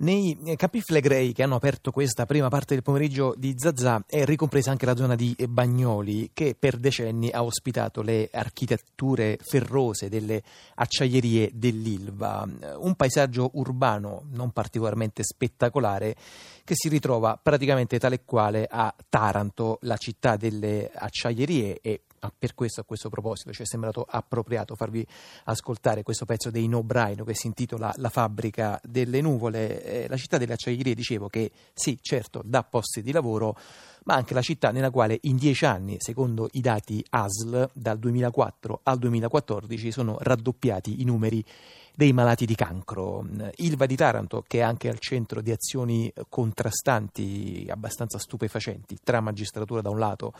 Nei campi flegrei che hanno aperto questa prima parte del pomeriggio di Zazà è ricompresa anche la zona di Bagnoli che per decenni ha ospitato le architetture ferrose delle acciaierie dell'Ilva, un paesaggio urbano non particolarmente spettacolare che si ritrova praticamente tale quale a Taranto, la città delle acciaierie e per questo, a questo proposito, ci è sembrato appropriato farvi ascoltare questo pezzo dei No Braino che si intitola La fabbrica delle nuvole. Eh, la città delle acciaierie, dicevo che sì, certo, dà posti di lavoro, ma anche la città nella quale in dieci anni, secondo i dati ASL, dal 2004 al 2014 sono raddoppiati i numeri dei malati di cancro. Ilva di Taranto, che è anche al centro di azioni contrastanti abbastanza stupefacenti tra magistratura da un lato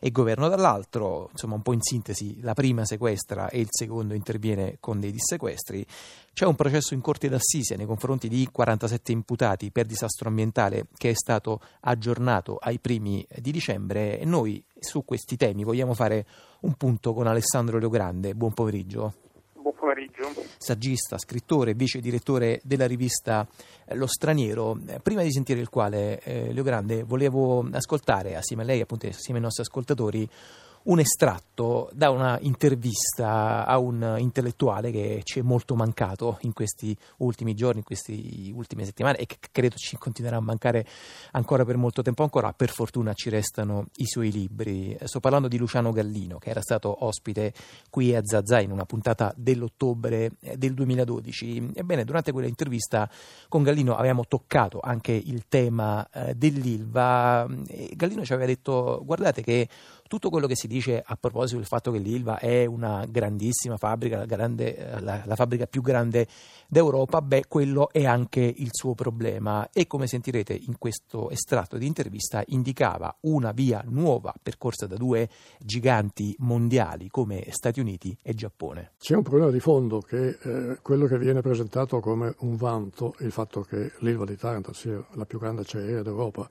e governo dall'altro, insomma un po' in sintesi, la prima sequestra e il secondo interviene con dei dissequestri. C'è un processo in corte d'assise nei confronti di 47 imputati per disastro ambientale che è stato aggiornato ai primi di dicembre e noi su questi temi vogliamo fare un punto con Alessandro Leogrande. Buon pomeriggio pomeriggio. Saggista, scrittore, vice direttore della rivista Lo Straniero. Prima di sentire il quale, eh, Leo Grande, volevo ascoltare assieme a lei, appunto, assieme ai nostri ascoltatori, un estratto da una intervista a un intellettuale che ci è molto mancato in questi ultimi giorni, in queste ultime settimane e che credo ci continuerà a mancare ancora per molto tempo ancora. Per fortuna ci restano i suoi libri. Sto parlando di Luciano Gallino, che era stato ospite qui a Zazà in una puntata dell'ottobre del 2012. Ebbene, durante quella intervista con Gallino avevamo toccato anche il tema eh, dell'Ilva. Gallino ci aveva detto: guardate che tutto quello che si dice a proposito del fatto che l'Ilva è una grandissima fabbrica, la, grande, la, la fabbrica più grande d'Europa, beh, quello è anche il suo problema e come sentirete in questo estratto di intervista indicava una via nuova percorsa da due giganti mondiali come Stati Uniti e Giappone. C'è un problema di fondo che eh, quello che viene presentato come un vanto, il fatto che l'Ilva di Taranto sia la più grande acciaieria d'Europa,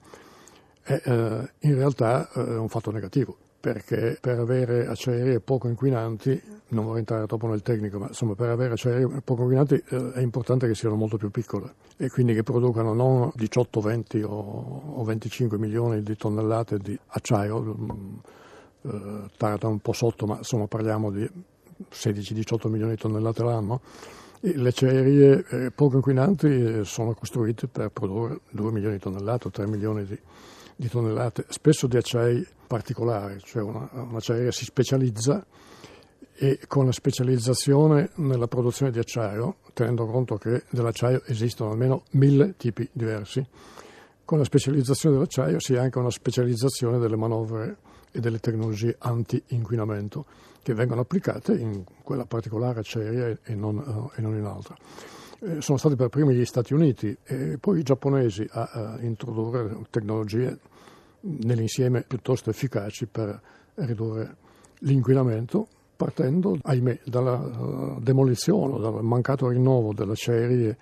è eh, in realtà eh, un fatto negativo perché per avere acciaierie poco inquinanti, non vorrei entrare troppo nel tecnico, ma insomma per avere acciaierie poco inquinanti eh, è importante che siano molto più piccole e quindi che producano non 18, 20 o, o 25 milioni di tonnellate di acciaio, mm, eh, Taranto un po' sotto, ma insomma parliamo di 16-18 milioni di tonnellate l'anno. Le acciaierie eh, poco inquinanti eh, sono costruite per produrre 2 milioni di tonnellate o 3 milioni di, di tonnellate, spesso di acciai particolare, cioè una, un'acciaieria si specializza e con la specializzazione nella produzione di acciaio, tenendo conto che dell'acciaio esistono almeno mille tipi diversi, con la specializzazione dell'acciaio si ha anche una specializzazione delle manovre e delle tecnologie anti-inquinamento che vengono applicate in quella particolare acciaieria e non, uh, e non in altra. Eh, sono stati per primi gli Stati Uniti e poi i giapponesi a, a introdurre tecnologie nell'insieme piuttosto efficaci per ridurre l'inquinamento, partendo, ahimè, dalla uh, demolizione, dal mancato rinnovo delle acciaierie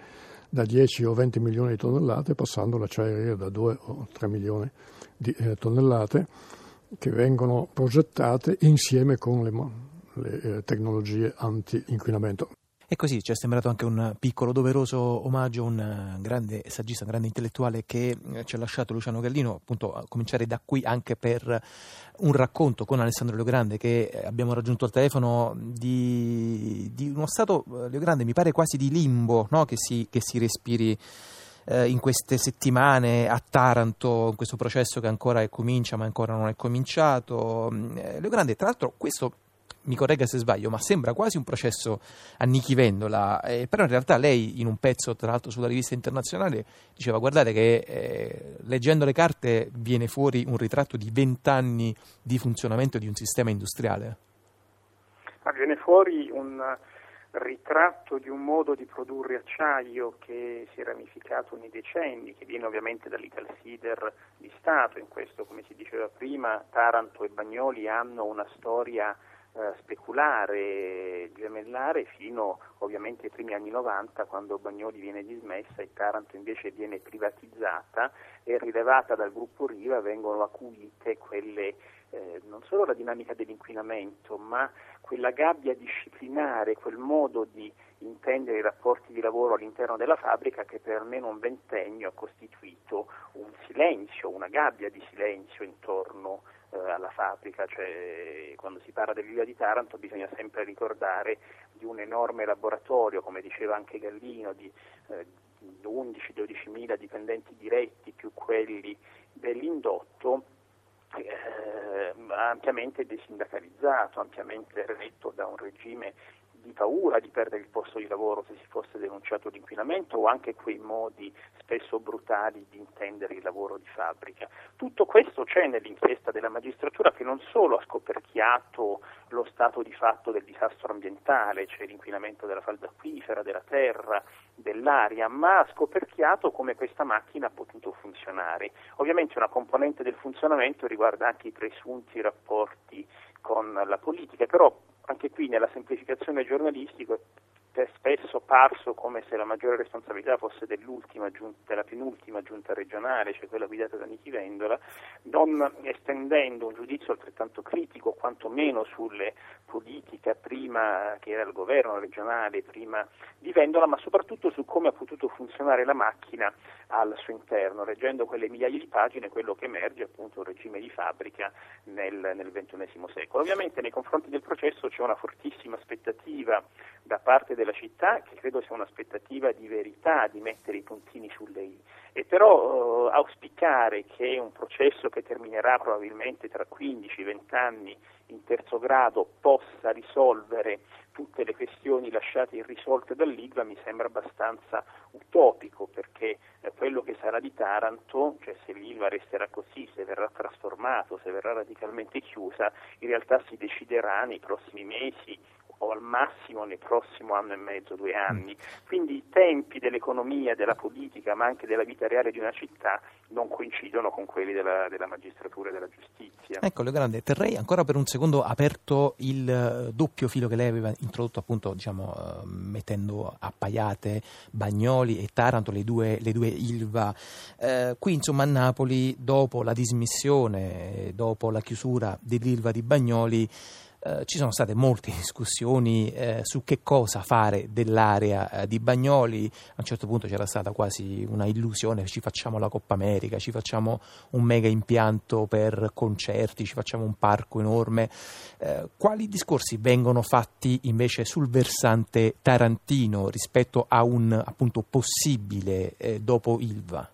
da 10 o 20 milioni di tonnellate, passando l'acciaieria da 2 o 3 milioni di eh, tonnellate, che vengono progettate insieme con le, le eh, tecnologie anti-inquinamento. E così ci è sembrato anche un piccolo doveroso omaggio a un grande saggista, un grande intellettuale che eh, ci ha lasciato Luciano Gallino, appunto a cominciare da qui anche per un racconto con Alessandro Leogrande che abbiamo raggiunto al telefono di, di uno stato, eh, Leogrande, mi pare quasi di limbo no? che, si, che si respiri eh, in queste settimane a Taranto, in questo processo che ancora comincia ma ancora non è cominciato. Eh, Leogrande, tra l'altro questo mi corregga se sbaglio, ma sembra quasi un processo a Nichi Vendola, eh, però in realtà lei in un pezzo tra l'altro sulla rivista internazionale diceva guardate che eh, leggendo le carte viene fuori un ritratto di vent'anni di funzionamento di un sistema industriale. Ma viene fuori un ritratto di un modo di produrre acciaio che si è ramificato nei decenni, che viene ovviamente dall'Italsider di Stato, in questo come si diceva prima Taranto e Bagnoli hanno una storia eh, speculare, gemellare fino ovviamente ai primi anni 90 quando Bagnoli viene dismessa e Taranto invece viene privatizzata e rilevata dal gruppo Riva vengono acuite quelle eh, non solo la dinamica dell'inquinamento ma quella gabbia disciplinare, quel modo di intendere i rapporti di lavoro all'interno della fabbrica che per almeno un ventennio ha costituito un silenzio, una gabbia di silenzio intorno alla fabbrica, cioè, quando si parla dell'Ilva di Taranto bisogna sempre ricordare di un enorme laboratorio, come diceva anche Gallino, di eh, 11-12 mila dipendenti diretti più quelli dell'indotto eh, ampiamente desindacalizzato, ampiamente retto da un regime di paura di perdere il posto di lavoro se si fosse denunciato l'inquinamento o anche quei modi spesso brutali di intendere il lavoro di fabbrica. Tutto questo c'è nell'inchiesta della magistratura che non solo ha scoperchiato lo stato di fatto del disastro ambientale, cioè l'inquinamento della falda acquifera, della terra, dell'aria, ma ha scoperchiato come questa macchina ha potuto funzionare. Ovviamente una componente del funzionamento riguarda anche i presunti rapporti con la politica, però anche qui nella semplificazione giornalistica è spesso parso come se la maggiore responsabilità fosse giunta, della penultima giunta regionale, cioè quella guidata da Nichi Vendola, non estendendo un giudizio altrettanto critico quantomeno sulle politiche prima che era il governo regionale, prima di Vendola, ma soprattutto su come ha potuto funzionare la macchina al suo interno. Leggendo quelle migliaia di pagine quello che emerge è appunto un regime di fabbrica nel, nel XXI secolo. Ovviamente nei confronti del processo c'è una fortissima aspettativa da parte della città che credo sia un'aspettativa di verità, di mettere i puntini sulle i. E però eh, auspicare che un processo che terminerà probabilmente tra 15-20 anni in terzo grado possa risolvere tutte le questioni lasciate irrisolte dall'IGVA mi sembra abbastanza utopico perché eh, quello che sarà di Taranto, cioè se l'ILVA resterà così, se verrà trasformato, se verrà radicalmente chiusa, in realtà si deciderà nei prossimi mesi o al massimo nel prossimo anno e mezzo, due anni. Quindi i tempi dell'economia, della politica, ma anche della vita reale di una città non coincidono con quelli della, della magistratura e della giustizia. Ecco, Grande, terrei ancora per un secondo aperto il eh, doppio filo che lei aveva introdotto appunto diciamo, uh, mettendo appaiate Bagnoli e Taranto, le due, le due Ilva. Uh, qui insomma a Napoli, dopo la dismissione, dopo la chiusura dell'Ilva di Bagnoli, eh, ci sono state molte discussioni eh, su che cosa fare dell'area eh, di Bagnoli, a un certo punto c'era stata quasi una illusione, ci facciamo la Coppa America, ci facciamo un mega impianto per concerti, ci facciamo un parco enorme. Eh, quali discorsi vengono fatti invece sul versante tarantino rispetto a un appunto possibile eh, dopo Ilva?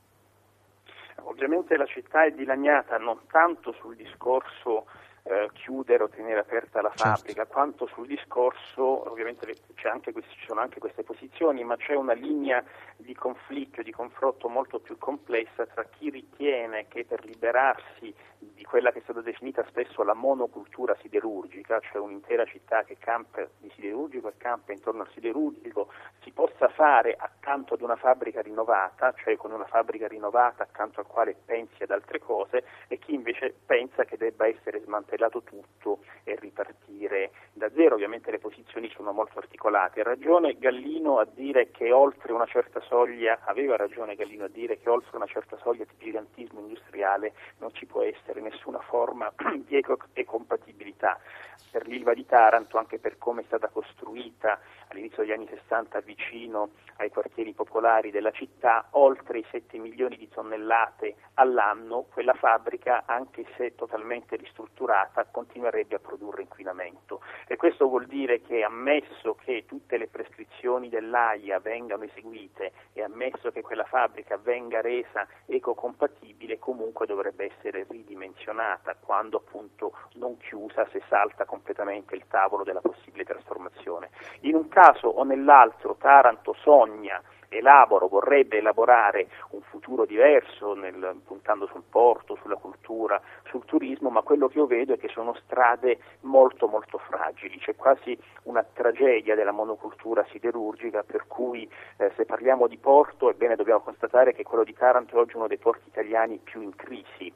Ovviamente la città è dilaniata non tanto sul discorso eh, chiudere o tenere aperta la certo. fabbrica, certo. quanto sul discorso, ovviamente anche, ci sono anche queste posizioni, ma c'è una linea di conflitto di confronto molto più complessa tra chi ritiene che per liberarsi di quella che è stata definita spesso la monocultura siderurgica, cioè un'intera città che campa di siderurgico e campa intorno al siderurgico, si possa fare accanto ad una fabbrica rinnovata, cioè con una fabbrica rinnovata accanto al quale pensi ad altre cose, e chi invece pensa che debba essere smantellato tutto e ripartire da zero. Ovviamente le posizioni sono molto articolate. Ragione Gallino a dire che oltre una certa soglia, aveva ragione Gallino a dire che oltre una certa soglia di gigantismo industriale non ci può essere nessuna forma di eco- e compatibilità. Per l'Ilva di Taranto, anche per come è stata costruita all'inizio degli anni 60 vicino ai quartieri popolari della città, oltre i 7 milioni di tonnellate all'anno, quella fabbrica, anche se totalmente ristrutturata, continuerebbe a produrre inquinamento. E questo vuol dire che ammesso che tutte le prescrizioni dell'AIA vengano eseguite e ammesso che quella fabbrica venga resa ecocompatibile, comunque dovrebbe essere ridimensionata quando appunto non chiusa se salta completamente il tavolo della possibile trasformazione. In un caso o nell'altro Taranto sogna elaboro, vorrebbe elaborare un futuro diverso nel, puntando sul porto, sulla cultura, sul turismo, ma quello che io vedo è che sono strade molto molto fragili, c'è quasi una tragedia della monocultura siderurgica per cui eh, se parliamo di porto, ebbene dobbiamo constatare che quello di Taranto è oggi uno dei porti italiani più in crisi.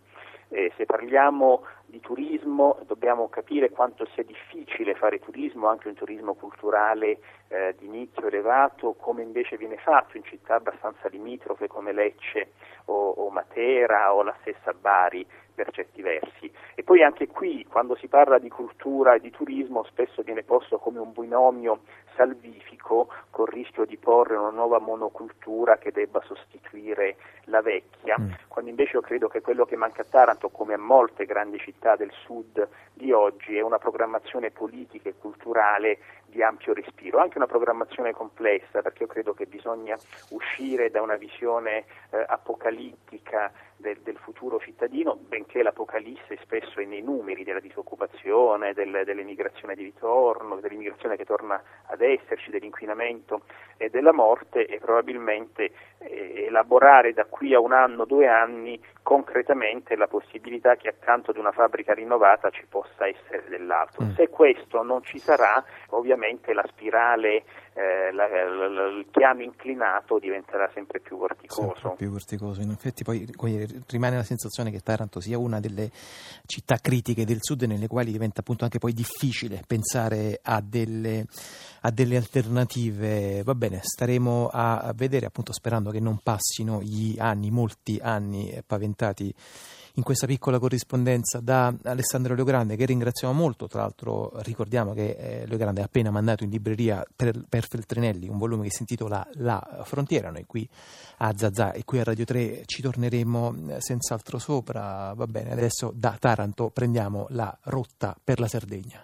Eh, se parliamo di turismo dobbiamo capire quanto sia difficile fare turismo, anche un turismo culturale eh, di nicchio elevato, come invece viene fatto in città abbastanza limitrofe come Lecce o, o Matera o la stessa Bari per certi versi. E poi anche qui, quando si parla di cultura e di turismo, spesso viene posto come un binomio salvifico col rischio di porre una nuova monocultura che debba sostituire la vecchia, mm. quando invece io credo che quello che manca a Taranto, come a molte grandi città del sud di oggi, è una programmazione politica e culturale di ampio respiro, anche una programmazione complessa, perché io credo che bisogna uscire da una visione eh, apocalittica del, del, futuro cittadino, benché l'apocalisse spesso è nei numeri della disoccupazione, del, dell'emigrazione di ritorno, dell'immigrazione che torna ad esserci, dell'inquinamento e della morte e probabilmente eh, elaborare da qui a un anno, due anni concretamente la possibilità che accanto ad una fabbrica rinnovata ci possa essere dell'altro. Mm. Se questo non ci sarà, ovviamente la spirale, eh, la, la, il piano inclinato diventerà sempre più vorticoso. Sempre più vorticoso. In effetti poi rimane la sensazione che Taranto sia una delle città critiche del sud nelle quali diventa appunto anche poi difficile pensare a delle, a delle alternative. Va bene, staremo a vedere appunto sperando che non passino gli anni, molti anni paventati in questa piccola corrispondenza da Alessandro Leogrande che ringraziamo molto, tra l'altro ricordiamo che eh, Leogrande ha appena mandato in libreria per, per Feltrinelli un volume che si intitola La frontiera, noi qui a Zazà e qui a Radio 3 ci torneremo eh, senz'altro sopra, va bene, adesso da Taranto prendiamo la rotta per la Sardegna.